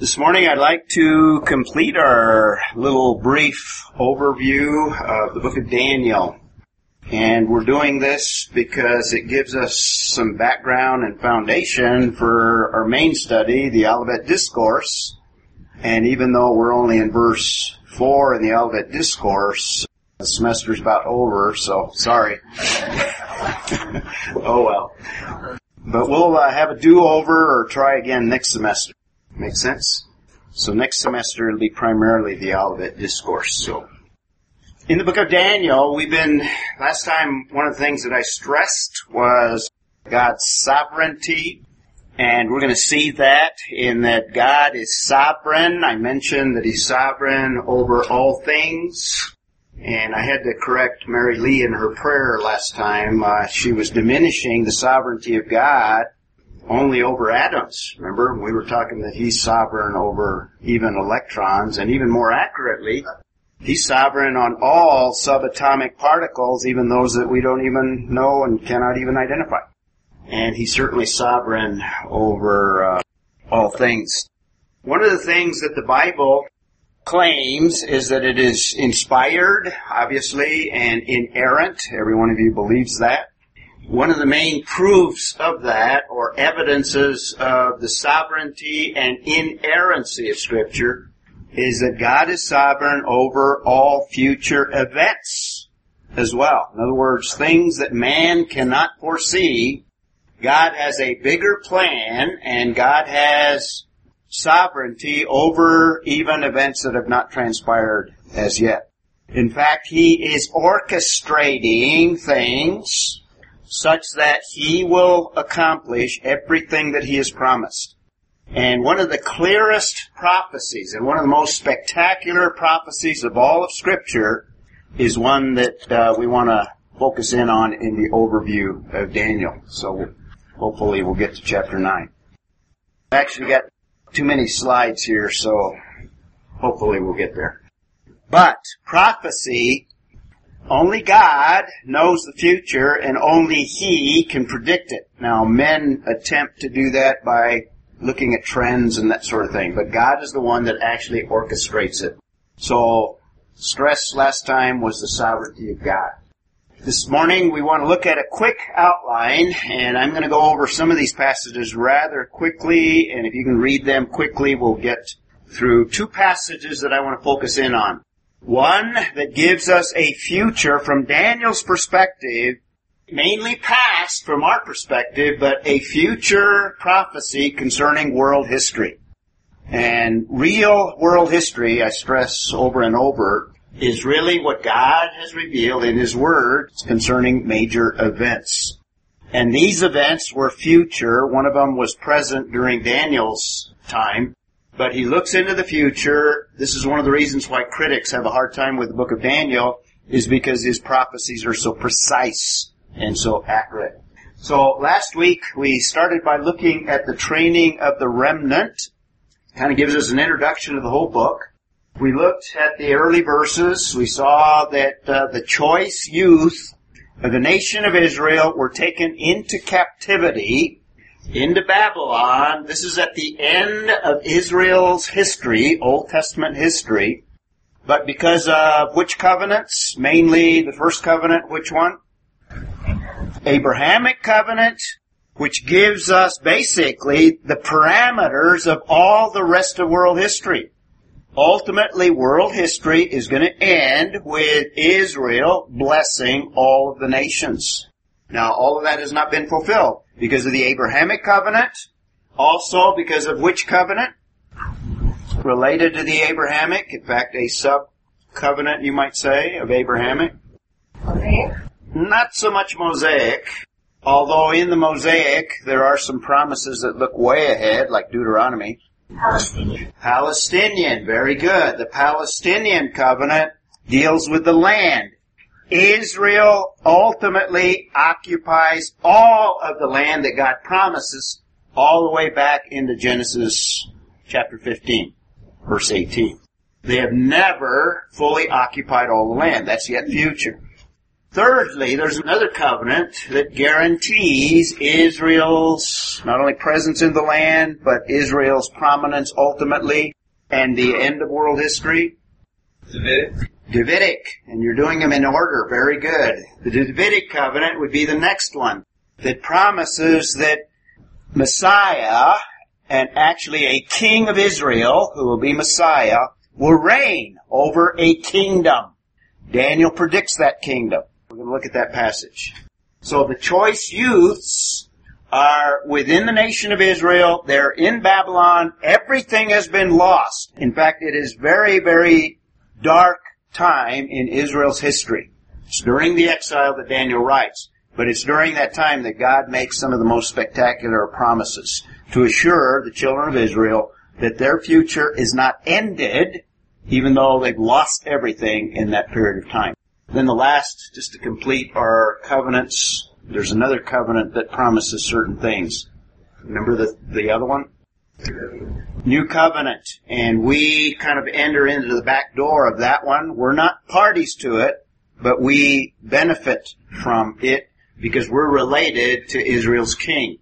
This morning I'd like to complete our little brief overview of the book of Daniel. And we're doing this because it gives us some background and foundation for our main study, the Olivet Discourse. And even though we're only in verse 4 in the Olivet Discourse, the semester's about over, so sorry. oh well. But we'll uh, have a do-over or try again next semester. Make sense? So next semester it'll be primarily the Olivet Discourse. So in the book of Daniel, we've been, last time one of the things that I stressed was God's sovereignty. And we're going to see that in that God is sovereign. I mentioned that He's sovereign over all things. And I had to correct Mary Lee in her prayer last time. Uh, she was diminishing the sovereignty of God only over atoms. Remember, we were talking that he's sovereign over even electrons, and even more accurately, he's sovereign on all subatomic particles, even those that we don't even know and cannot even identify. And he's certainly sovereign over uh, all things. One of the things that the Bible claims is that it is inspired, obviously, and inerrant. Every one of you believes that. One of the main proofs of that, or evidences of the sovereignty and inerrancy of Scripture, is that God is sovereign over all future events as well. In other words, things that man cannot foresee, God has a bigger plan and God has sovereignty over even events that have not transpired as yet. In fact, He is orchestrating things such that he will accomplish everything that he has promised. And one of the clearest prophecies and one of the most spectacular prophecies of all of Scripture is one that uh, we want to focus in on in the overview of Daniel. So hopefully we'll get to chapter 9. I actually got too many slides here, so hopefully we'll get there. But prophecy only God knows the future and only He can predict it. Now men attempt to do that by looking at trends and that sort of thing, but God is the one that actually orchestrates it. So, stress last time was the sovereignty of God. This morning we want to look at a quick outline, and I'm going to go over some of these passages rather quickly, and if you can read them quickly, we'll get through two passages that I want to focus in on. One that gives us a future from Daniel's perspective, mainly past from our perspective, but a future prophecy concerning world history. And real world history, I stress over and over, is really what God has revealed in His Word concerning major events. And these events were future. One of them was present during Daniel's time but he looks into the future. This is one of the reasons why critics have a hard time with the book of Daniel is because his prophecies are so precise and so accurate. So last week we started by looking at the training of the remnant. Kind of gives us an introduction to the whole book. We looked at the early verses. We saw that uh, the choice youth of the nation of Israel were taken into captivity into Babylon. This is at the end of Israel's history, Old Testament history. But because of which covenants? Mainly the first covenant, which one? Abrahamic covenant, which gives us basically the parameters of all the rest of world history. Ultimately, world history is going to end with Israel blessing all of the nations. Now, all of that has not been fulfilled because of the Abrahamic covenant, also because of which covenant? Related to the Abrahamic, in fact, a sub covenant, you might say, of Abrahamic. Mosaic? Not so much Mosaic, although in the Mosaic there are some promises that look way ahead, like Deuteronomy. Palestinian. Palestinian, very good. The Palestinian covenant deals with the land. Israel ultimately occupies all of the land that God promises all the way back into Genesis chapter 15, verse 18. They have never fully occupied all the land. That's yet future. Thirdly, there's another covenant that guarantees Israel's not only presence in the land, but Israel's prominence ultimately and the end of world history. Davidic. Davidic, and you're doing them in order. Very good. The Davidic covenant would be the next one that promises that Messiah and actually a king of Israel, who will be Messiah, will reign over a kingdom. Daniel predicts that kingdom. We're going to look at that passage. So the choice youths are within the nation of Israel. They're in Babylon. Everything has been lost. In fact, it is very, very dark time in Israel's history. It's during the exile that Daniel writes. But it's during that time that God makes some of the most spectacular promises to assure the children of Israel that their future is not ended, even though they've lost everything in that period of time. Then the last, just to complete our covenants, there's another covenant that promises certain things. Remember the, the other one? New covenant. And we kind of enter into the back door of that one. We're not parties to it, but we benefit from it because we're related to Israel's king.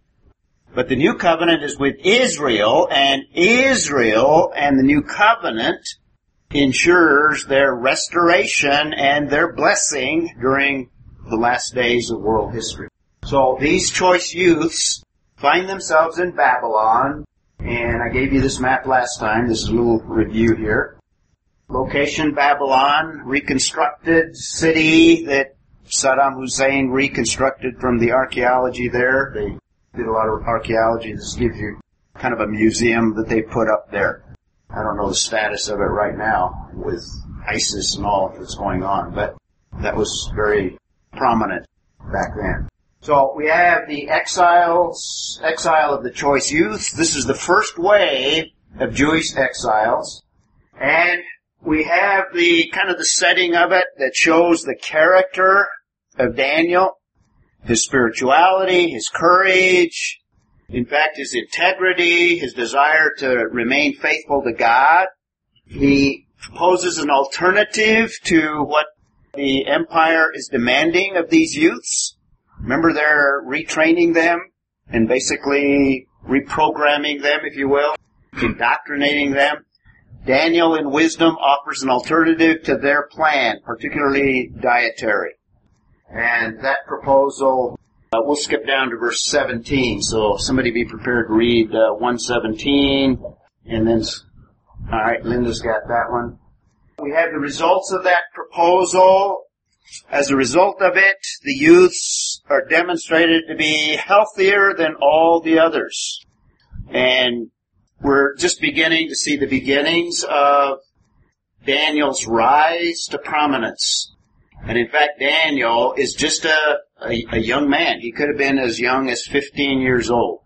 But the new covenant is with Israel, and Israel and the new covenant ensures their restoration and their blessing during the last days of world history. So these choice youths find themselves in Babylon, and I gave you this map last time. This is a little review here. Location Babylon, reconstructed city that Saddam Hussein reconstructed from the archaeology there. They did a lot of archaeology. This gives you kind of a museum that they put up there. I don't know the status of it right now with ISIS and all that's going on, but that was very prominent back then. So we have the exiles, exile of the choice youth. This is the first wave of Jewish exiles. And we have the kind of the setting of it that shows the character of Daniel, his spirituality, his courage, in fact, his integrity, his desire to remain faithful to God. He proposes an alternative to what the empire is demanding of these youths. Remember, they're retraining them and basically reprogramming them, if you will, indoctrinating them. Daniel in wisdom offers an alternative to their plan, particularly dietary. And that proposal, uh, we'll skip down to verse 17. So somebody be prepared to read uh, 117, and then, all right, Linda's got that one. We have the results of that proposal. As a result of it, the youths are demonstrated to be healthier than all the others. And we're just beginning to see the beginnings of Daniel's rise to prominence. And in fact, Daniel is just a, a, a, young man. He could have been as young as 15 years old.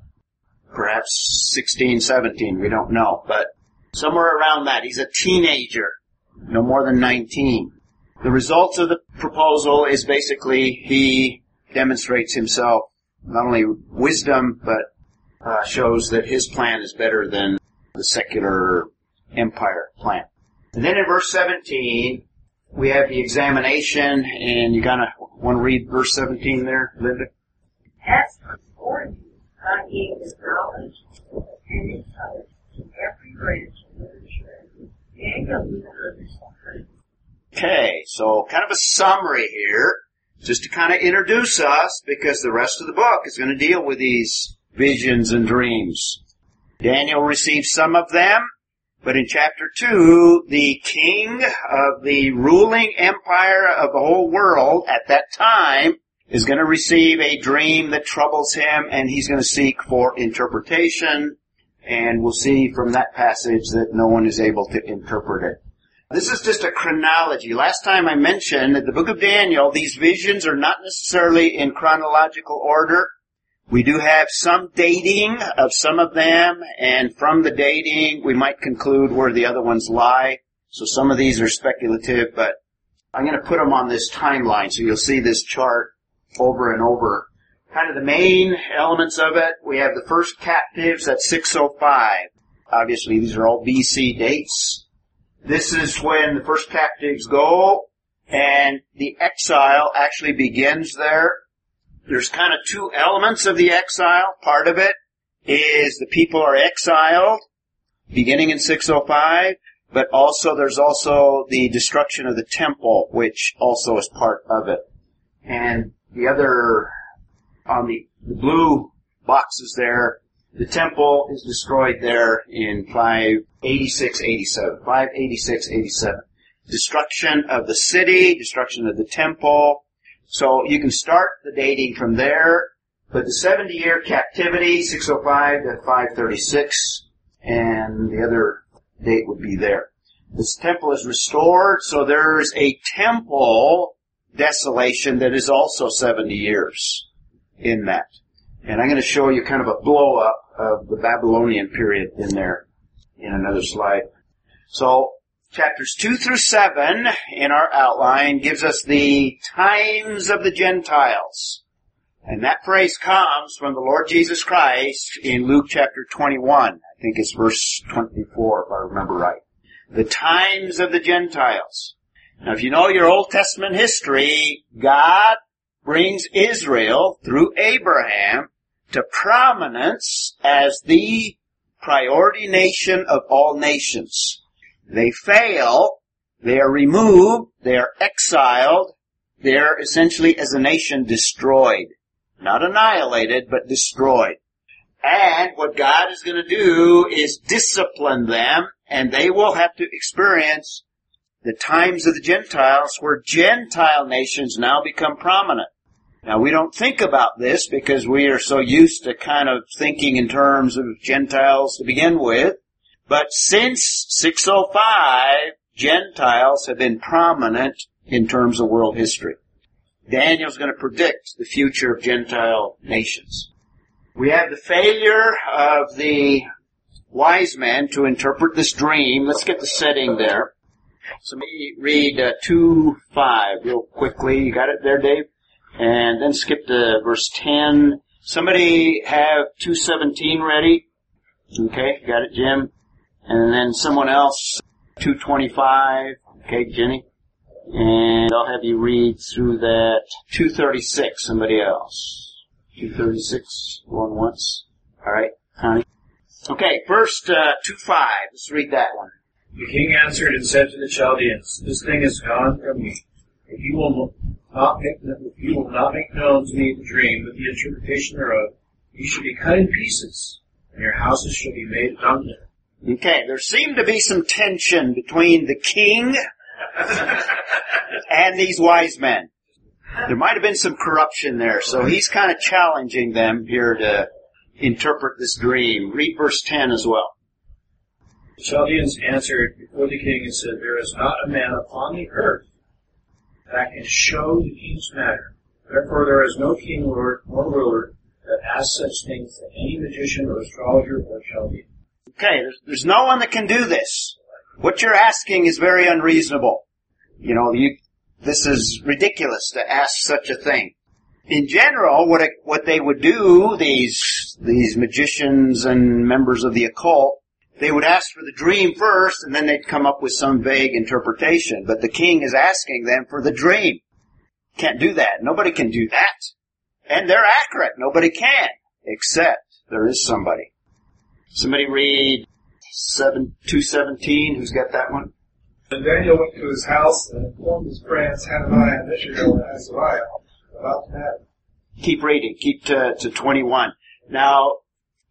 Perhaps 16, 17, we don't know. But somewhere around that. He's a teenager. No more than 19. The results of the proposal is basically he demonstrates himself not only wisdom, but uh, shows that his plan is better than the secular empire plan. And then in verse 17, we have the examination, and you gotta want to read verse 17 there, Linda? As for you, God gave his knowledge and insight to every branch of literature. Daniel knew Okay, so kind of a summary here, just to kind of introduce us, because the rest of the book is going to deal with these visions and dreams. Daniel received some of them, but in chapter 2, the king of the ruling empire of the whole world at that time is going to receive a dream that troubles him and he's going to seek for interpretation. And we'll see from that passage that no one is able to interpret it. This is just a chronology. Last time I mentioned that the book of Daniel, these visions are not necessarily in chronological order. We do have some dating of some of them, and from the dating, we might conclude where the other ones lie. So some of these are speculative, but I'm going to put them on this timeline so you'll see this chart over and over. Kind of the main elements of it, we have the first captives at 605. Obviously, these are all BC dates. This is when the first captives go, And the exile actually begins there. There's kind of two elements of the exile. Part of it is the people are exiled beginning in 605, but also there's also the destruction of the temple, which also is part of it. And the other, on the, the blue boxes there, the temple is destroyed there in 586, 87. 586, 87. Destruction of the city, destruction of the temple. So you can start the dating from there, but the 70 year captivity, 605 to 536, and the other date would be there. This temple is restored, so there's a temple desolation that is also 70 years in that. And I'm going to show you kind of a blow up of the Babylonian period in there in another slide. So chapters 2 through 7 in our outline gives us the times of the Gentiles. And that phrase comes from the Lord Jesus Christ in Luke chapter 21. I think it's verse 24 if I remember right. The times of the Gentiles. Now if you know your Old Testament history, God brings Israel through Abraham to prominence as the priority nation of all nations. They fail, they are removed, they are exiled, they are essentially as a nation destroyed. Not annihilated, but destroyed. And what God is going to do is discipline them, and they will have to experience the times of the Gentiles where Gentile nations now become prominent. Now we don't think about this because we are so used to kind of thinking in terms of Gentiles to begin with. But since 605, Gentiles have been prominent in terms of world history. Daniel's going to predict the future of Gentile nations. We have the failure of the wise men to interpret this dream. Let's get the setting there. So let me read uh, 2 5 real quickly. You got it there, Dave? And then skip to verse 10. Somebody have 217 ready? Okay, got it, Jim? And then someone else, 225. Okay, Jenny? And I'll have you read through that 236, somebody else. 236, going once. Alright, Connie. Okay, first, uh, 2-5. Let's read that one. The king answered and said to the Chaldeans, This thing is gone from me. If you will not make, you will not make known to me the dream with the interpretation thereof, you shall be cut in pieces, and your houses shall be made dunghill. Okay, there seemed to be some tension between the king and these wise men. There might have been some corruption there, so he's kind of challenging them here to interpret this dream. Read verse 10 as well. The Chaldeans answered before the king and said, There is not a man upon the earth that can show the king's matter. Therefore there is no king or nor ruler that asks such things to any magician or astrologer or Chaldean. Okay, there's, there's no one that can do this. What you're asking is very unreasonable. You know, you, this is ridiculous to ask such a thing. In general, what it, what they would do, these these magicians and members of the occult, they would ask for the dream first, and then they'd come up with some vague interpretation. But the king is asking them for the dream. Can't do that. Nobody can do that. And they're accurate. Nobody can. Except there is somebody. Somebody read seven two seventeen. Who's got that one? And Daniel went to his house and informed his friends Hananiah, Mishael, and Azariah about the matter. Keep reading. Keep to, to 21. Now,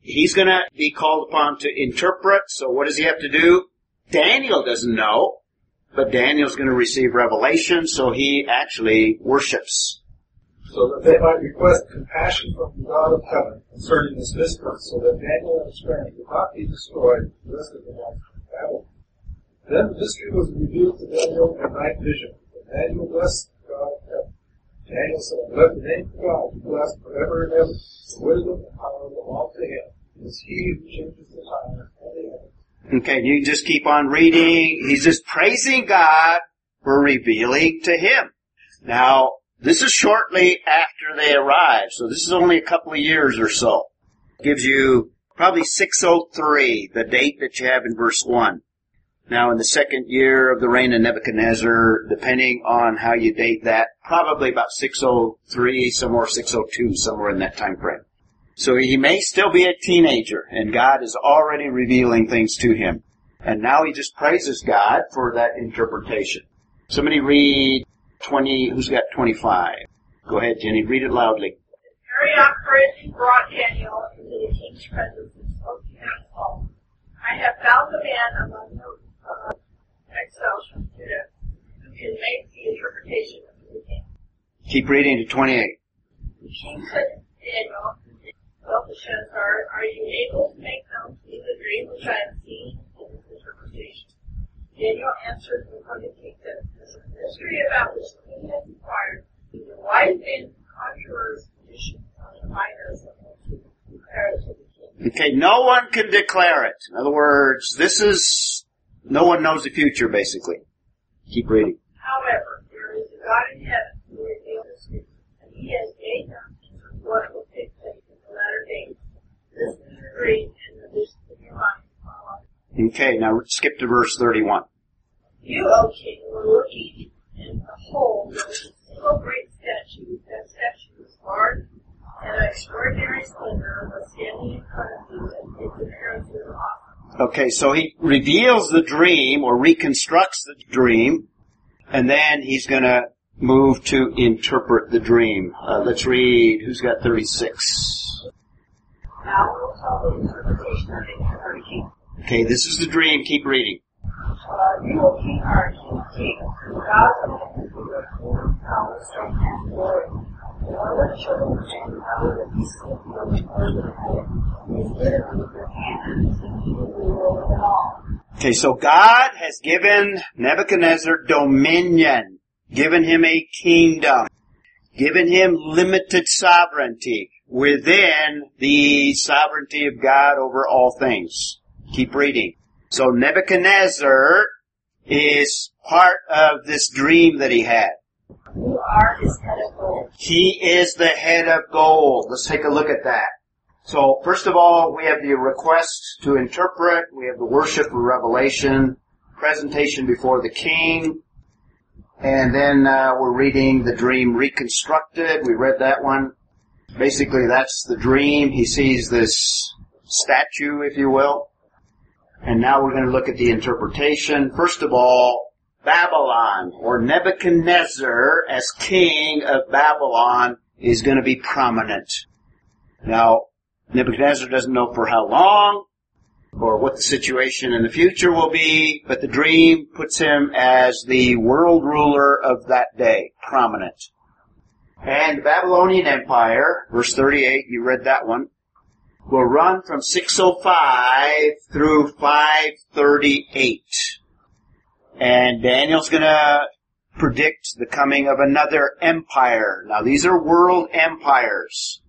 he's gonna be called upon to interpret, so what does he have to do? Daniel doesn't know, but Daniel's gonna receive revelation, so he actually worships. so that they might request compassion from the God of heaven concerning this mystery, so that Daniel and his friends would not be destroyed the rest of the life of Babylon. Then the mystery was revealed to Daniel in night vision. And Daniel blessed God of heaven. Daniel said, Let the name of God be blessed forever and ever. The wisdom and power belong to him. It is he who changes the time and the end. Okay, you just keep on reading. He's just praising God for revealing to him. Now, this is shortly after they arrive, so this is only a couple of years or so. Gives you probably 603, the date that you have in verse 1. Now in the second year of the reign of Nebuchadnezzar, depending on how you date that, probably about 603, somewhere 602, somewhere in that time frame. So he may still be a teenager, and God is already revealing things to him. And now he just praises God for that interpretation. Somebody read 20, who's got 25? Go ahead, Jenny, read it loudly. Arioch brought Daniel into the king's presence and spoke to him. I have found a man among uh, exiles from Judah who can make the interpretation of the king. Keep reading to 28. The king said to Daniel, Belteshazzar, are you able to make known to me the dream which I have seen and its interpretation? Daniel answered before the king that this mystery about which the king has inquired, neither wise men, conjurers, magicians, nor diviners have to declare the king. Okay, no one can declare it. In other words, this is, no one knows the future, basically. Keep reading. However, there is a God in heaven who reveals the secret, and he has made known what will take place in the latter days. This is the dream and the vision of your mind. Okay, now skip to verse 31. You, O king, were looking, and behold, there was a single great statue. That statue was large and of extraordinary splendor, was standing in front of you, and its appearance was awesome. Okay, so he reveals the dream or reconstructs the dream, and then he's gonna move to interpret the dream. Uh, let's read, who's got 36? Now I will tell the interpretation of the king. Okay, this is the dream, keep reading. Uh, you, O king, are king the God of heaven, who are full of power, strength, and glory. Okay, so God has given Nebuchadnezzar dominion, given him a kingdom, given him limited sovereignty within the sovereignty of God over all things. Keep reading. So Nebuchadnezzar is part of this dream that he had. His head of gold. He is the head of gold. Let's take a look at that. So first of all, we have the request to interpret, we have the worship of revelation, presentation before the king, and then uh, we're reading the dream reconstructed. We read that one. Basically, that's the dream. He sees this statue, if you will. And now we're going to look at the interpretation. First of all, Babylon, or Nebuchadnezzar as king of Babylon is going to be prominent. Now, Nebuchadnezzar doesn't know for how long or what the situation in the future will be, but the dream puts him as the world ruler of that day, prominent. And the Babylonian Empire, verse 38, you read that one, will run from 605 through 538. And Daniel's gonna predict the coming of another empire. Now these are world empires.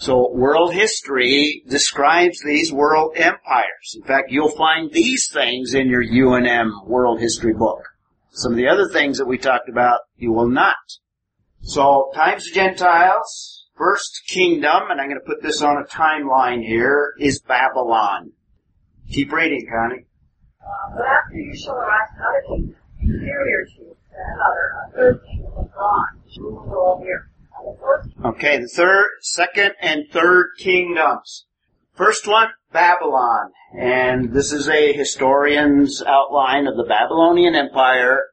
So world history describes these world empires. In fact, you'll find these things in your UNM world history book. Some of the other things that we talked about, you will not. So, times of Gentiles, first kingdom, and I'm going to put this on a timeline here, is Babylon. Keep reading, Connie. But after you shall arise another kingdom, inferior to that other, a third kingdom of bronze, here. The Okay, the third, second and third kingdoms. First one, Babylon. And this is a historian's outline of the Babylonian Empire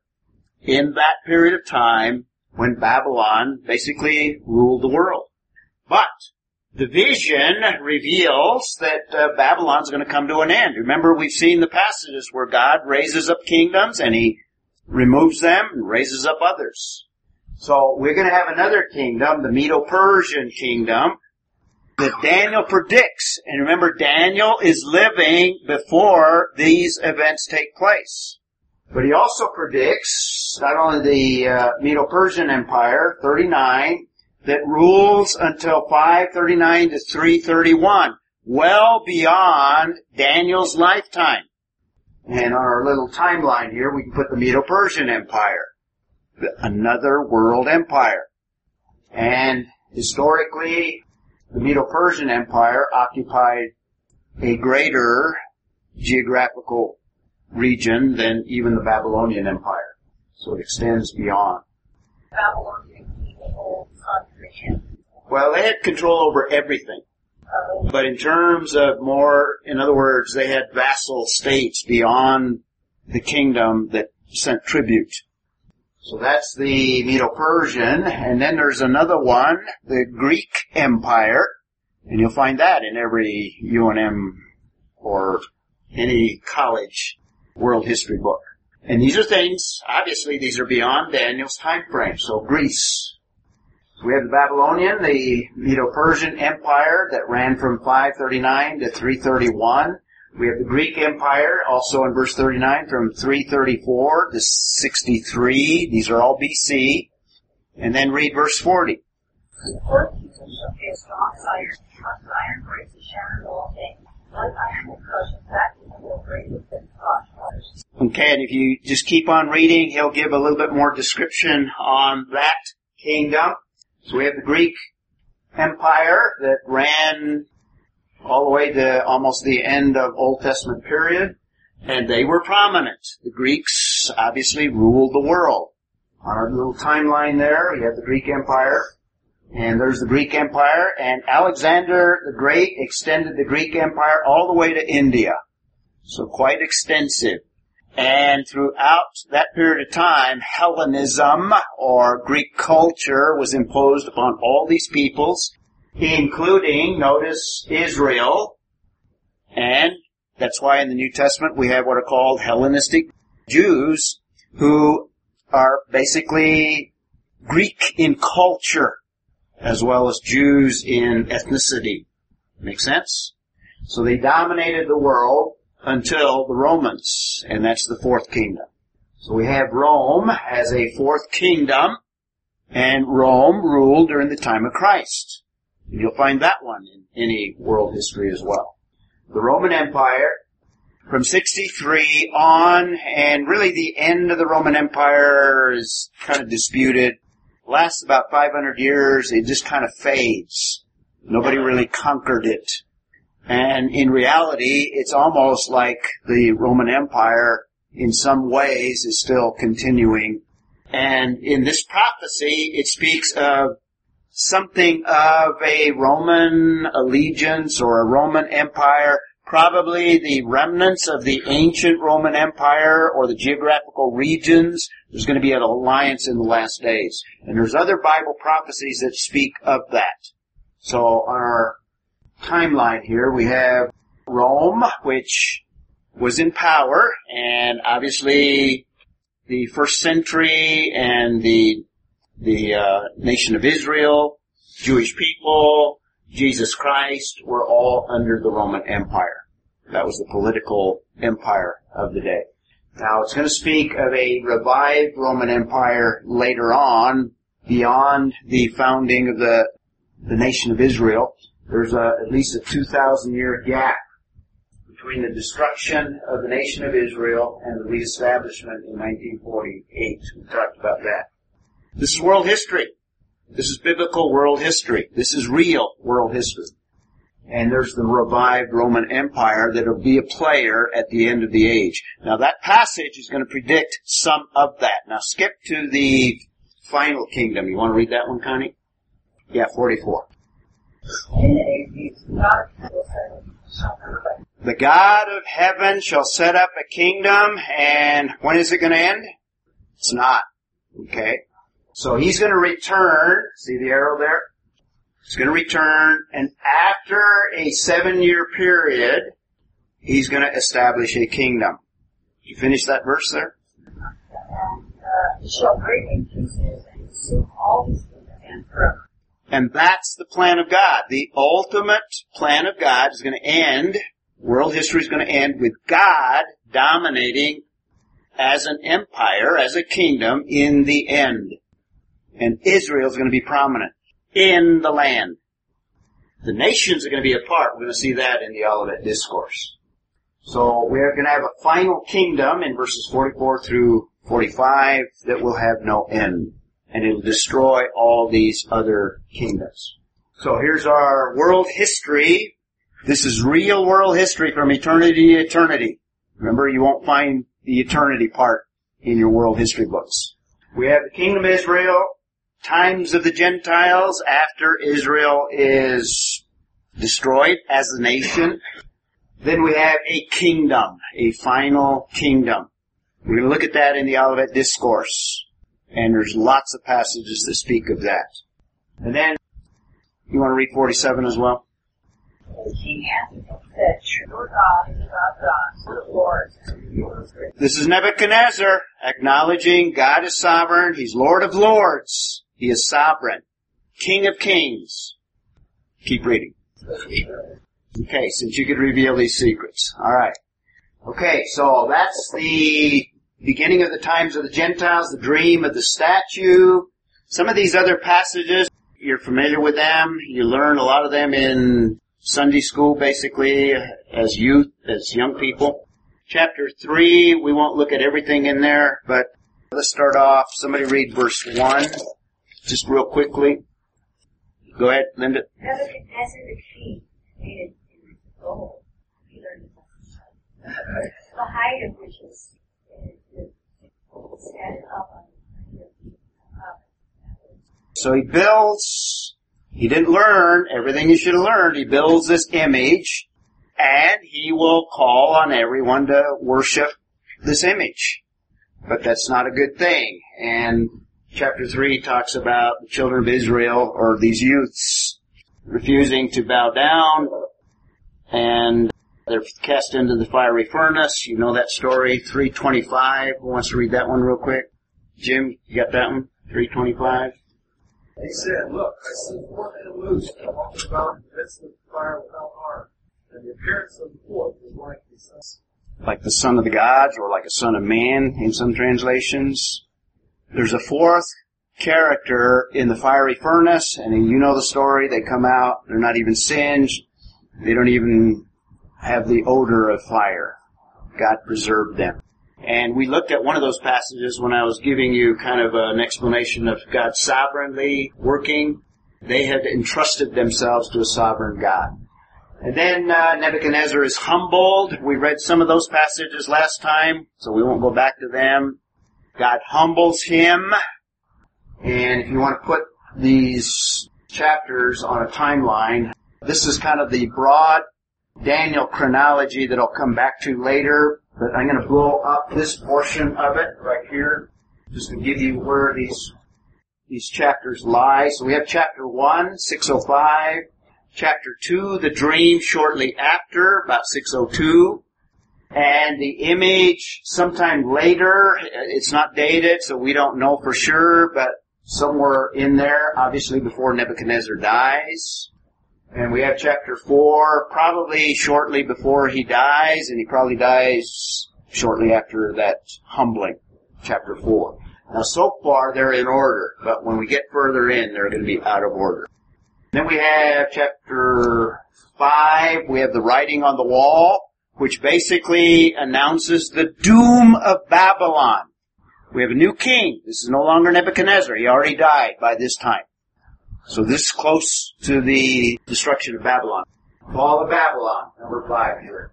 in that period of time when Babylon basically ruled the world. But the vision reveals that uh, Babylon's going to come to an end. Remember, we've seen the passages where God raises up kingdoms and he removes them and raises up others. So we're going to have another kingdom, the Medo-Persian kingdom, that Daniel predicts. And remember, Daniel is living before these events take place. But he also predicts not only the uh, Medo-Persian Empire, 39, that rules until 539 to 331, well beyond Daniel's lifetime. And on our little timeline here, we can put the Medo-Persian Empire another world empire. And historically, the Medo-Persian Empire occupied a greater geographical region than even the Babylonian Empire. So it extends beyond. Country. Well, they had control over everything. But in terms of more, in other words, they had vassal states beyond the kingdom that sent tribute. So that's the Medo-Persian, and then there's another one, the Greek Empire, and you'll find that in every UNM or any college world history book. And these are things, obviously these are beyond Daniel's time frame. So Greece. So we have the Babylonian, the Medo-Persian Empire that ran from 539 to 331. We have the Greek Empire, also in verse 39, from 334 to 63. These are all BC. And then read verse 40. the fourth shall be a strong iron, strong iron breaks the shattered all things. Like iron will crush and fatten and will break with the Okay, and if you just keep on reading, he'll give a little bit more description on that kingdom. So we have the Greek Empire that ran all the way to almost the end of Old Testament period, and they were prominent. The Greeks obviously ruled the world. On our little timeline there, you have the Greek Empire, and there's the Greek Empire, and Alexander the Great extended the Greek Empire all the way to India. So quite extensive. And throughout that period of time, Hellenism or Greek culture was imposed upon all these peoples, including, notice, Israel. And that's why in the New Testament we have what are called Hellenistic Jews who are basically Greek in culture as well as Jews in ethnicity. Make sense? So they dominated the world until the Romans, and that's the fourth kingdom. So we have Rome as a fourth kingdom, and Rome ruled during the time of Christ. And you'll find that one in any world history as well. The Roman Empire, from 63 on, and really the end of the Roman Empire is kind of disputed. Lasts about 500 years, it just kind of fades. Nobody really conquered it. And in reality, it's almost like the Roman Empire in some ways is still continuing. And in this prophecy, it speaks of something of a Roman allegiance or a Roman empire, probably the remnants of the ancient Roman Empire or the geographical regions. There's going to be an alliance in the last days. And there's other Bible prophecies that speak of that. So on our timeline here, we have Rome, which was in power, and obviously the first century and the the uh, nation of Israel, Jewish people, Jesus Christ were all under the Roman Empire. That was the political empire of the day. Now it's going to speak of a revived Roman Empire later on, beyond the founding of the the nation of Israel. There's a, at least a 2,000 year gap between the destruction of the nation of Israel and the reestablishment in 1948. We talked about that. This is world history. This is biblical world history. This is real world history. And there's the revived Roman Empire that'll be a player at the end of the age. Now that passage is going to predict some of that. Now skip to the final kingdom. You want to read that one, Connie? Yeah, 44. The God of heaven shall set up a kingdom, and when is it going to end? It's not. Okay? So he's going to return, see the arrow there? He's going to return, and after a seven year period, he's going to establish a kingdom. You finish that verse there? And uh, he shall break in pieces and consume all his kingdom and forever. And that's the plan of God. The ultimate plan of God is going to end, world history is going to end with God dominating as an empire, as a kingdom in the end. And Israel is going to be prominent in the land. The nations are going to be apart. We're going to see that in the Olivet Discourse. So we're going to have a final kingdom in verses 44 through 45 that will have no end. And it'll destroy all these other kingdoms. So here's our world history. This is real world history from eternity to eternity. Remember, you won't find the eternity part in your world history books. We have the kingdom of Israel, times of the Gentiles after Israel is destroyed as a nation. Then we have a kingdom, a final kingdom. We're going to look at that in the Olivet Discourse. And there's lots of passages that speak of that. And then, you want to read 47 as well? This is Nebuchadnezzar acknowledging God is sovereign. He's Lord of lords. He is sovereign. King of kings. Keep reading. Okay, since you could reveal these secrets. Alright. Okay, so that's the beginning of the times of the Gentiles, the dream of the statue. Some of these other passages, you're familiar with them. You learn a lot of them in Sunday school, basically, as youth, as young people. Chapter 3, we won't look at everything in there, but let's start off. Somebody read verse 1, just real quickly. Go ahead, Linda. The height of which on So he builds, he didn't learn everything he should have learned. He builds this image and he will call on everyone to worship this image. But that's not a good thing. And chapter 3 talks about the children of Israel or these youths refusing to bow down and they're cast into the fiery furnace. You know that story, 325. Who wants to read that one real quick? Jim, you got that one? 325? He said, Look, I see four men loose and walking about in the midst of the fire without harm, and the appearance of the fourth is like the sun. Like the son of the gods or like a son of man in some translations. There's a fourth character in the fiery furnace, and you know the story. They come out, they're not even singed. They don't even have the odor of fire. God preserved them. And we looked at one of those passages when I was giving you kind of an explanation of God sovereignly working. They had entrusted themselves to a sovereign God. And then uh, Nebuchadnezzar is humbled. We read some of those passages last time, so we won't go back to them. God humbles him. And if you want to put these chapters on a timeline, this is kind of the broad Daniel chronology that I'll come back to later, but I'm going to blow up this portion of it right here, just to give you where these these chapters lie. So we have chapter 1, 605, chapter 2, the dream shortly after, about 602, and the image sometime later, it's not dated, so we don't know for sure, but somewhere in there, obviously before Nebuchadnezzar dies. And we have chapter 4, probably shortly before he dies, and he probably dies shortly after that humbling, chapter 4. Now so far they're in order, but when we get further in, they're going to be out of order. Then we have chapter 5, we have the writing on the wall, which basically announces the doom of Babylon. We have a new king. This is no longer Nebuchadnezzar. He already died by this time. So this is close to the destruction of Babylon. Fall of Babylon, number five here.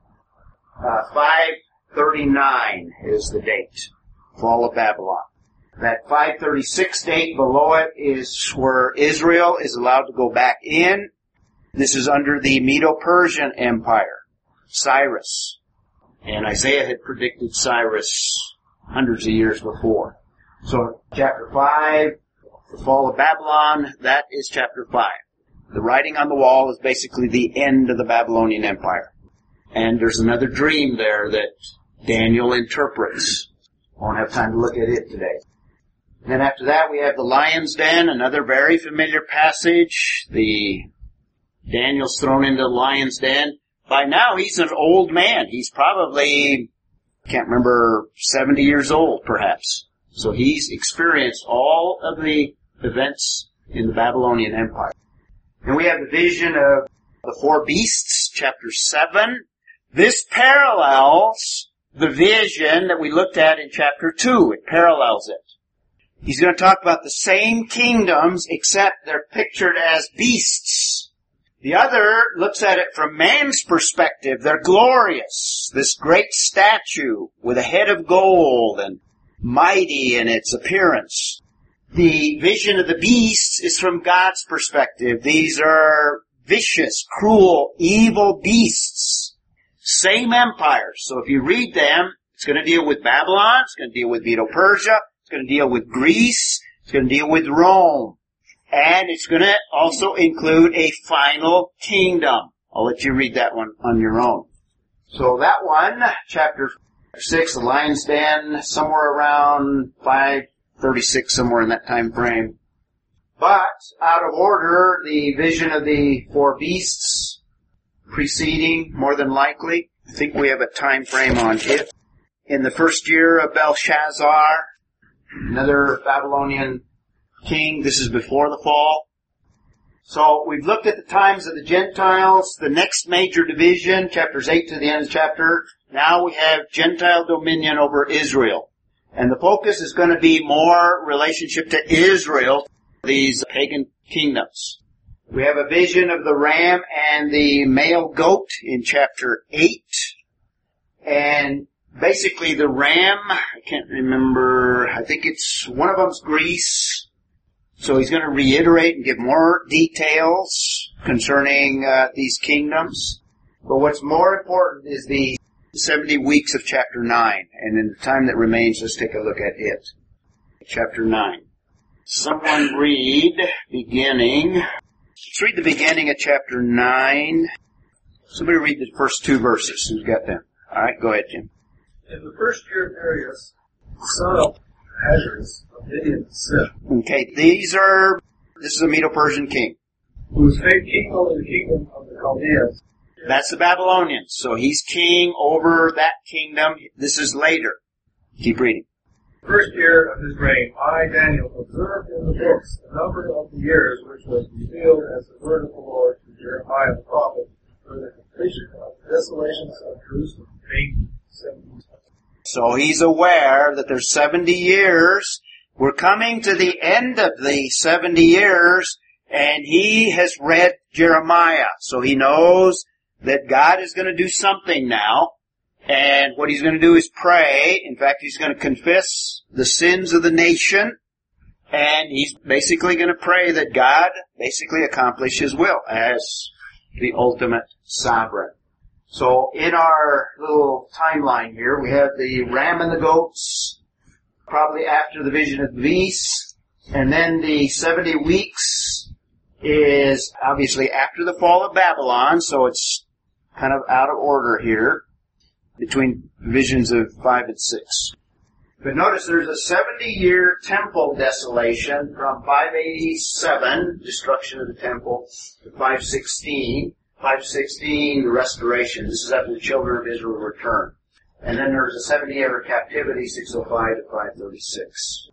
Uh, 539 is the date. Fall of Babylon. That 536 date below it is where Israel is allowed to go back in. This is under the Medo-Persian Empire. Cyrus. And Isaiah had predicted Cyrus hundreds of years before. So chapter 5, the fall of Babylon, that is chapter 5. The writing on the wall is basically the end of the Babylonian Empire. And there's another dream there that Daniel interprets. Won't have time to look at it today. Then after that we have the lion's den, another very familiar passage. The Daniel's thrown into the lion's den. By now he's an old man. He's probably, can't remember, 70 years old perhaps. So he's experienced all of the events in the Babylonian Empire. And we have the vision of the four beasts, chapter 7. This parallels the vision that we looked at in chapter 2. It parallels it. He's going to talk about the same kingdoms except they're pictured as beasts. The other looks at it from man's perspective. They're glorious. This great statue with a head of gold and mighty in its appearance. The vision of the beasts is from God's perspective. These are vicious, cruel, evil beasts. Same empires. So if you read them, it's going to deal with Babylon, it's going to deal with Medo-Persia, it's going to deal with Greece, it's going to deal with Rome. And it's going to also include a final kingdom. I'll let you read that one on your own. So that one, chapter 6, the lion's den, somewhere around 536, somewhere in that time frame. But, out of order, the vision of the four beasts preceding, more than likely. I think we have a time frame on it. In the first year of Belshazzar, another Babylonian king. This is before the fall. So we've looked at the times of the Gentiles, the next major division, chapters 8 to the end of the chapter. Now we have Gentile dominion over Israel. And the focus is going to be more relationship to Israel, these pagan kingdoms. We have a vision of the ram and the male goat in chapter 8. And basically the ram, I can't remember, I think it's, one of them's Greece. So he's going to reiterate and give more details concerning uh, these kingdoms. But what's more important is the 70 weeks of chapter 9. And in the time that remains, let's take a look at it. Chapter 9. Someone read beginning. Let's read the beginning of chapter 9. Somebody read the first two verses. Who's got them? Alright, go ahead, Jim. In the first year of Darius, the son of Ahasuerus of Midian descent, Okay, these are, this is a Medo-Persian king. who was made king over the kingdom of the Chaldeans, That's the Babylonians. So he's king over that kingdom. This is later. Keep reading. first year of his reign, I, Daniel, observed in the books the number of the years which was revealed as the word of the Lord to Jeremiah the prophet for the completion of the desolations of Jerusalem, being. So he's aware that there's 70 years. We're coming to the end of the 70 years and he has read Jeremiah. So he knows that God is going to do something now. And what he's going to do is pray. In fact, he's going to confess the sins of the nation. And he's basically going to pray that God basically accomplish his will as the ultimate sovereign. So in our little timeline here, we have the ram and the goats, probably after the vision of the beast, and then the 70 weeks is obviously after the fall of Babylon, so it's kind of out of order here between visions of 5 and 6. But notice there's a 70 year temple desolation from 587, destruction of the temple, to 516. 516, the restoration. This is after the children of Israel return. And then there's a 70 year captivity, 605 to 536.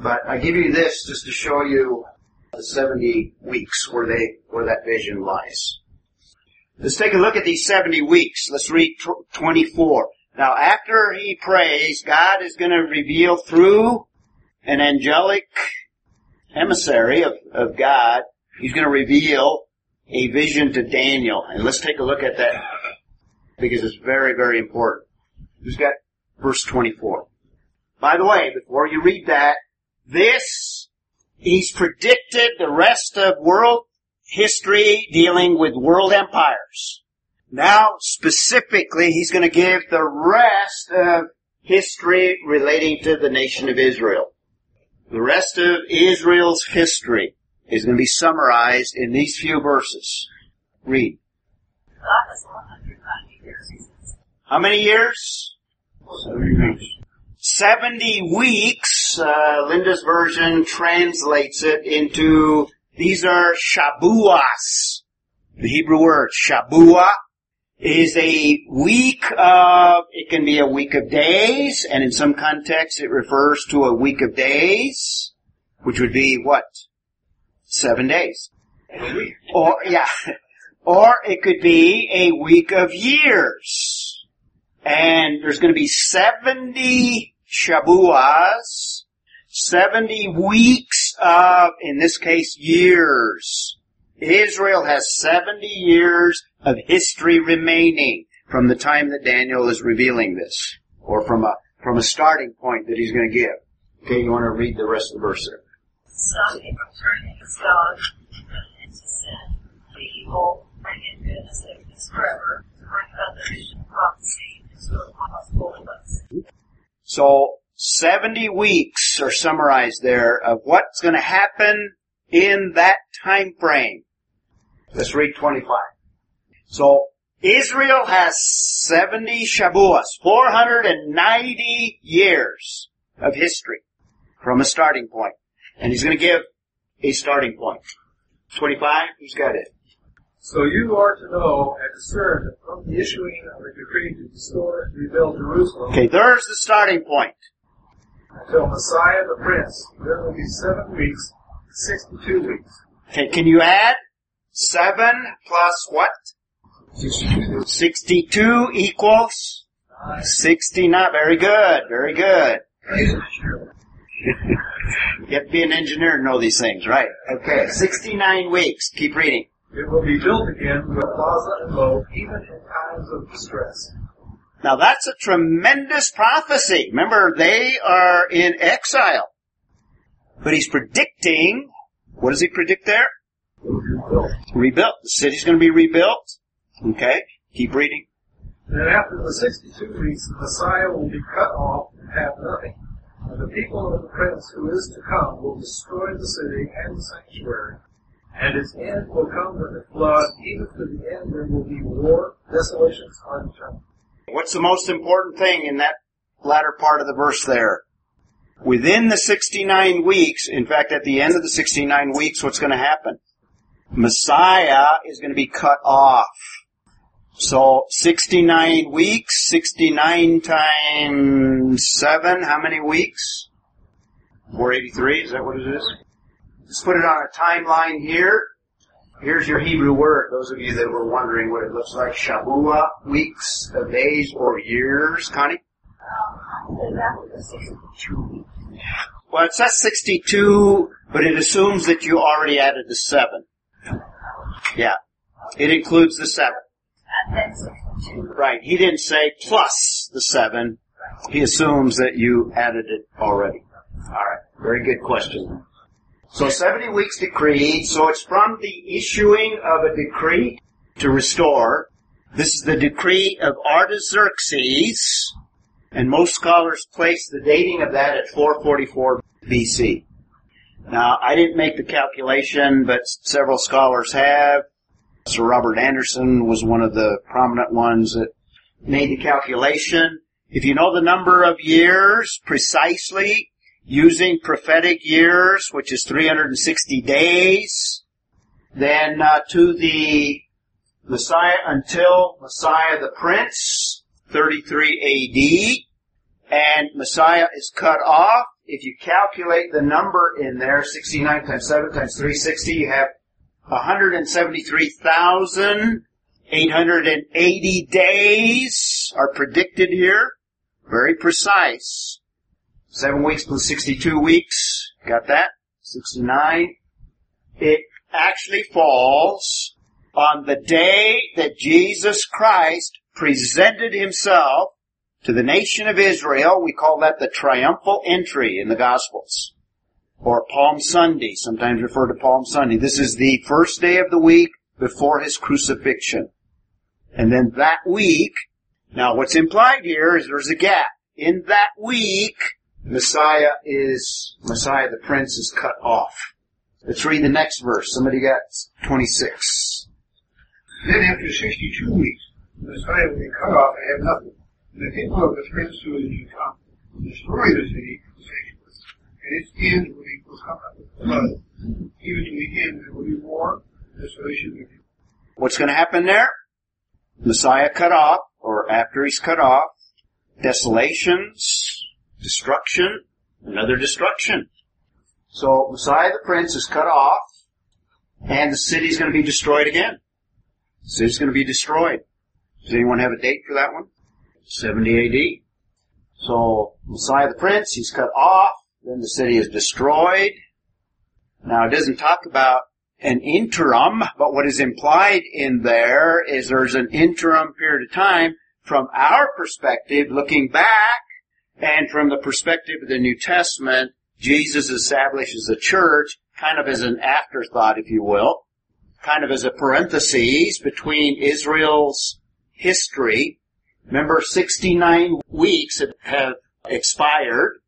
But I give you this just to show you the 70 weeks where they, where that vision lies. Let's take a look at these 70 weeks. Let's read 24. Now after he prays, God is going to reveal through an angelic emissary of, of God, he's going to reveal a vision to Daniel. And let's take a look at that because it's very, very important. Who's got verse 24? By the way, before you read that, this, he's predicted the rest of world history dealing with world empires. Now, specifically, he's going to give the rest of history relating to the nation of Israel. The rest of Israel's history is going to be summarized in these few verses. Read. God has 190 years. How many years? 70 weeks. Uh, Linda's version translates it into, these are Shabuas. The Hebrew word, Shabua, is a week of, it can be a week of days, and in some contexts it refers to a week of days, which would be what? Seven days. Or, yeah. Or it could be a week of years. And there's going to be 70 Shabuas, 70 weeks of, in this case, years. Israel has 70 years of history remaining from the time that Daniel is revealing this, or from a, from a starting point that he's going to give. Okay, you want to read the rest of the verse there? Some people turn against God and to sin, the evil, in goodness and peace forever, to bring about the vision of prophecy, and to impossible events. So 70 weeks are summarized there of what's going to happen in that time frame. Let's read 25. So Israel has 70 Shabuas, 490 years of history from a starting point. And he's going to give a starting point. 25, who's got it? So you are to know and discern that from the issuing of a decree to restore and rebuild Jerusalem Okay, there's the starting point. Until Messiah the Prince, there will be seven weeks, sixty-two weeks. Okay, can you add? 7 plus what? 62 equals? 69. Very good, very good. You have to be an engineer to know these things, right? Okay, 69 weeks. Keep reading. It will be built again with plaza and moat, even in times of distress. Now that's a tremendous prophecy. Remember, they are in exile. But he's predicting, what does he predict there? It will be built. Rebuilt. The city's gonna be rebuilt. Okay, keep reading. Then after the sixty-two weeks, the Messiah will be cut off and have nothing. And the people of the Prince who is to come will destroy the city and the sanctuary. And its end will come with a flood, even to the end there will be war, desolations undetermined. What's the most important thing in that latter part of the verse there? Within the 69 weeks, in fact, at the end of the 69 weeks, what's going to happen? Messiah is going to be cut off. So 69 weeks, 69 times 7, how many weeks? 483, is that what it is? Let's put it on a timeline here. Here's your Hebrew word, those of you that were wondering what it looks like. Shavua, weeks, uh, days, or years. Connie? Well, it says 62, but it assumes that you already added the 7. Yeah. It includes the 7. and then sixty-two, Right. He didn't say plus the 7. He assumes that you added it already. Alright. Very good question. So 70 weeks decreed, so it's from the issuing of a decree to restore. This is the decree of Artaxerxes, and most scholars place the dating of that at 444 BC. Now, I didn't make the calculation, but several scholars have. Sir Robert Anderson was one of the prominent ones that made the calculation. If you know the number of years precisely, using prophetic years, which is 360 days, then uh, to the Messiah until Messiah the Prince, 33 AD, and Messiah is cut off. If you calculate the number in there, 69 times 7 times 360, you have 173,880 days are predicted here. Very precise. Seven weeks plus 62 weeks. Got that? 69. It actually falls on the day that Jesus Christ presented himself to the nation of Israel. We call that the triumphal entry in the Gospels. Or Palm Sunday, sometimes referred to Palm Sunday. This is the first day of the week before his crucifixion. And then that week, now what's implied here is there's a gap. In that week, Messiah is, Messiah the Prince is cut off. Let's read the next verse. Somebody got 26. Then after sixty-two weeks, the Messiah will be cut off and have nothing. And the people of the prince who is to come will destroy the city and sanctuary. And its end will be up with flood. Even to the end there will be war, desolation, and What's going to happen there? Messiah cut off, or after he's cut off, desolations, destruction, another destruction. So Messiah the Prince is cut off, and the city's going to be destroyed again. The city's going to be destroyed. Does anyone have a date for that one? 70 AD. So Messiah the Prince, he's cut off, then the city is destroyed. Now it doesn't talk about an interim, but what is implied in there is there's an interim period of time from our perspective, looking back, and from the perspective of the New Testament, Jesus establishes the church kind of as an afterthought, if you will, kind of as a parenthesis between Israel's history. Remember, 69 weeks have expired,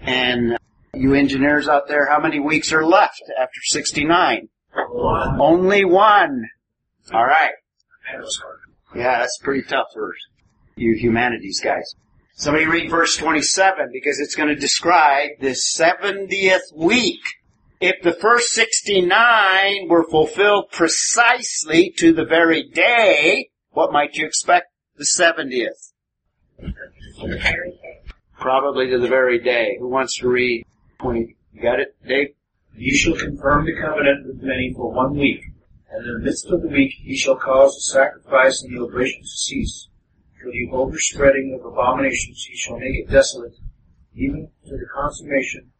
and you engineers out there, how many weeks are left after 69? One. Only one. All right. That was hard. Yeah, that's pretty tough for you humanities guys. Somebody read verse 27 because it's going to describe the 70th week. If the first 69 were fulfilled precisely to the very day, what might you expect the 70th? Probably to the very day. Who wants to read 20? You got it, Dave? You shall confirm the covenant with many for one week, and in the midst of the week he shall cause the sacrifice and the oblation to cease. For the overspreading of abominations he shall make it desolate, even to the consummation,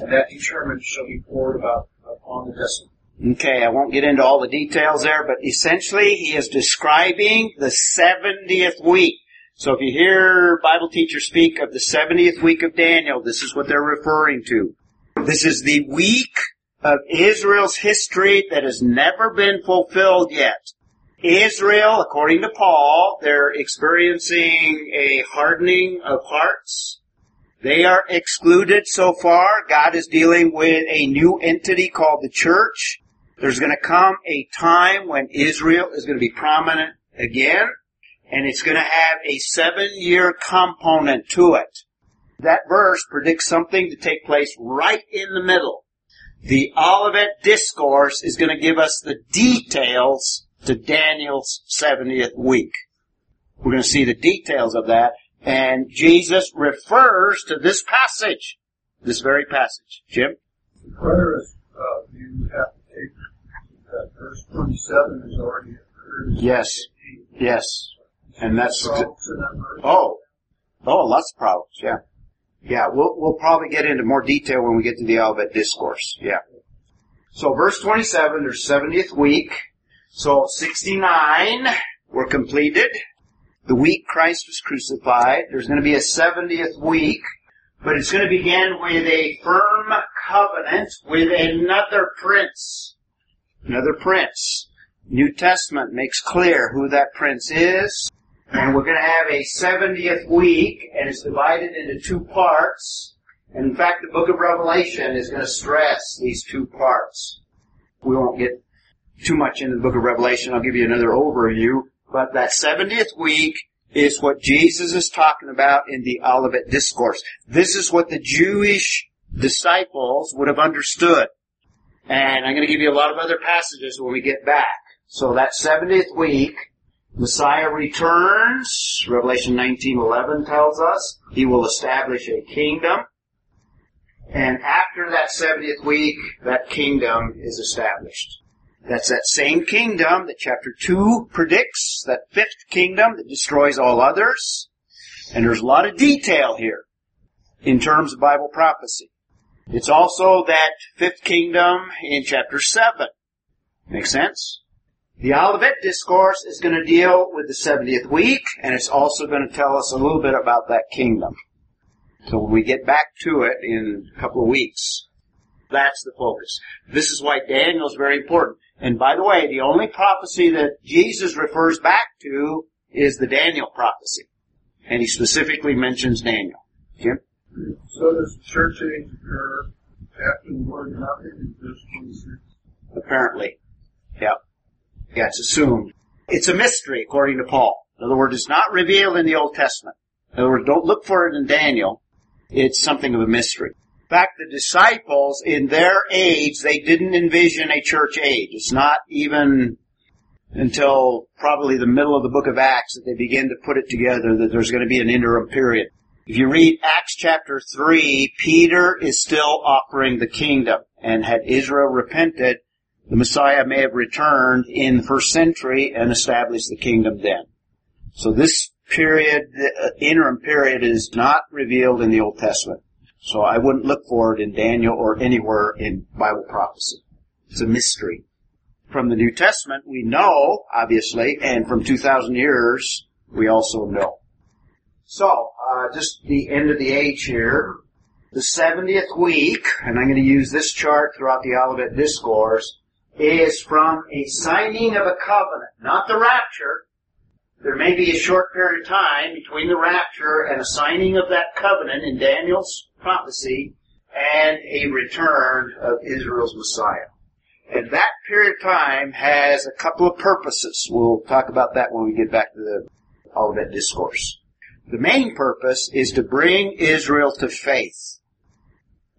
and that determined shall be poured about upon the desolate. Okay, I won't get into all the details there, but essentially he is describing the 70th week. So if you hear Bible teachers speak of the 70th week of Daniel, this is what they're referring to. This is the week of Israel's history that has never been fulfilled yet. Israel, according to Paul, they're experiencing a hardening of hearts. They are excluded so far. God is dealing with a new entity called the church. There's going to come a time when Israel is going to be prominent again, and it's going to have a seven year component to it. That verse predicts something to take place right in the middle. The Olivet Discourse is going to give us the details to Daniel's 70th week. We're going to see the details of that, and Jesus refers to this passage, this very passage. Jim? Preterist, uh, you have to take that verse twenty-seven is already occurred. Yes. Yes. And that's, that oh, oh, lots of problems, yeah. Yeah, we'll, we'll probably get into more detail when we get to the Olivet Discourse, yeah. So verse 27, there's 70th week. So 69 were completed. The week Christ was crucified. There's going to be a 70th week, but it's going to begin with a firm covenant with another prince. Another prince. New Testament makes clear who that prince is. And we're going to have a 70th week, and it's divided into two parts. And in fact, the book of Revelation is going to stress these two parts. We won't get too much into the book of Revelation. I'll give you another overview. But that 70th week is what Jesus is talking about in the Olivet Discourse. This is what the Jewish disciples would have understood. And I'm going to give you a lot of other passages when we get back. So that 70th week, Messiah returns. Revelation 19:11 tells us he will establish a kingdom. And after that 70th week, that kingdom is established. That's that same kingdom that chapter 2 predicts, that fifth kingdom that destroys all others. And there's a lot of detail here in terms of Bible prophecy. It's also that fifth kingdom in chapter 7. Make sense? The Olivet Discourse is going to deal with the 70th week, and it's also going to tell us a little bit about that kingdom. So when we get back to it in a couple of weeks, that's the focus. This is why Daniel is very important. And by the way, the only prophecy that Jesus refers back to is the Daniel prophecy. And he specifically mentions Daniel. Jim? So does the church age occur after the word nothing in verse twenty-six? Apparently. Yeah. Yeah, it's assumed. It's a mystery, according to Paul. In other words, it's not revealed in the Old Testament. In other words, don't look for it in Daniel. It's something of a mystery. Fact, the disciples, in their age, they didn't envision a church age. It's not even until probably the middle of the book of Acts that they begin to put it together that there's going to be an interim period. If you read Acts chapter 3, Peter is still offering the kingdom. And had Israel repented, the Messiah may have returned in the first century and established the kingdom then. So this period, the uh, interim period is not revealed in the Old Testament. So I wouldn't look for it in Daniel or anywhere in Bible prophecy. It's a mystery. from the New Testament, we know, obviously, and from 2,000 years, we also know. So, uh, just the end of the age here. The 70th week, and I'm going to use this chart throughout the Olivet Discourse, is from a signing of a covenant, not the rapture. There may be a short period of time between the rapture and a signing of that covenant in Daniel's prophecy and a return of Israel's Messiah. And that period of time has a couple of purposes. We'll talk about that when we get back to the Olivet Discourse. The main purpose is to bring Israel to faith.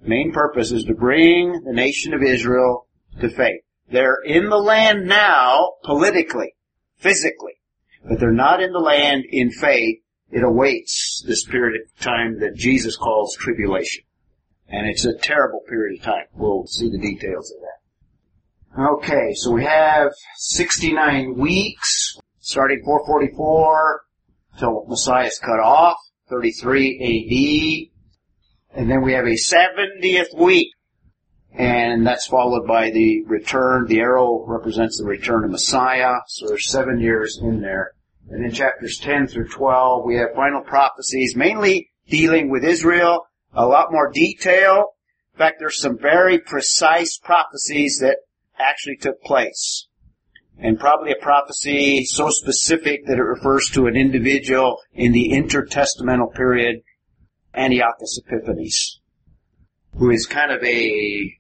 The main purpose is to bring the nation of Israel to faith. They're in the land now, politically, physically, but they're not in the land in faith. It awaits this period of time that Jesus calls tribulation. And it's a terrible period of time. We'll see the details of that. Okay, so we have 69 weeks, starting 444 till Messiah is cut off, 33 AD. And then we have a 70th week. And that's followed by the return. The arrow represents the return of Messiah. So there's seven years in there. And in chapters 10 through 12, we have final prophecies, mainly dealing with Israel, a lot more detail. In fact, there's some very precise prophecies that actually took place and probably a prophecy so specific that it refers to an individual in the intertestamental period, Antiochus Epiphanes, who is kind of a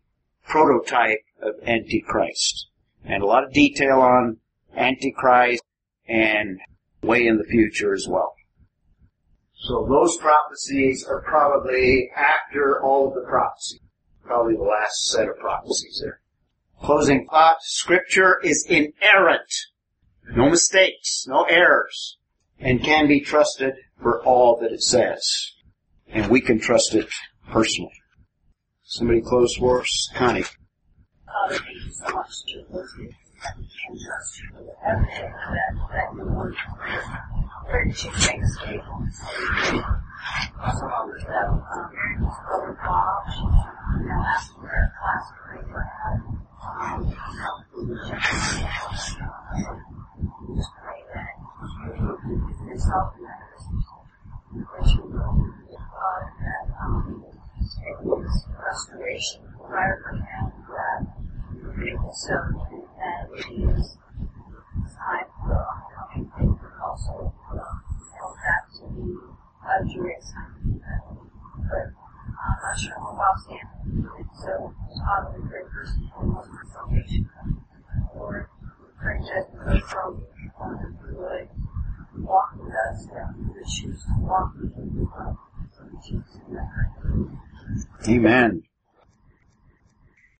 prototype of Antichrist. And a lot of detail on Antichrist and way in the future as well. So those prophecies are probably after all of the prophecies. Probably the last set of prophecies there. Closing thought, scripture is inerrant. No mistakes, no errors, and can be trusted for all that it says. And we can trust it personally. Somebody close for us? Connie. A that you yourself and that restoration so that it is time for ongoing thing, but also, help that to be a joyous time. But I'm not sure how well. So, for salvation. Lord, we pray that the from would walk with us, that choose to walk with you. Amen.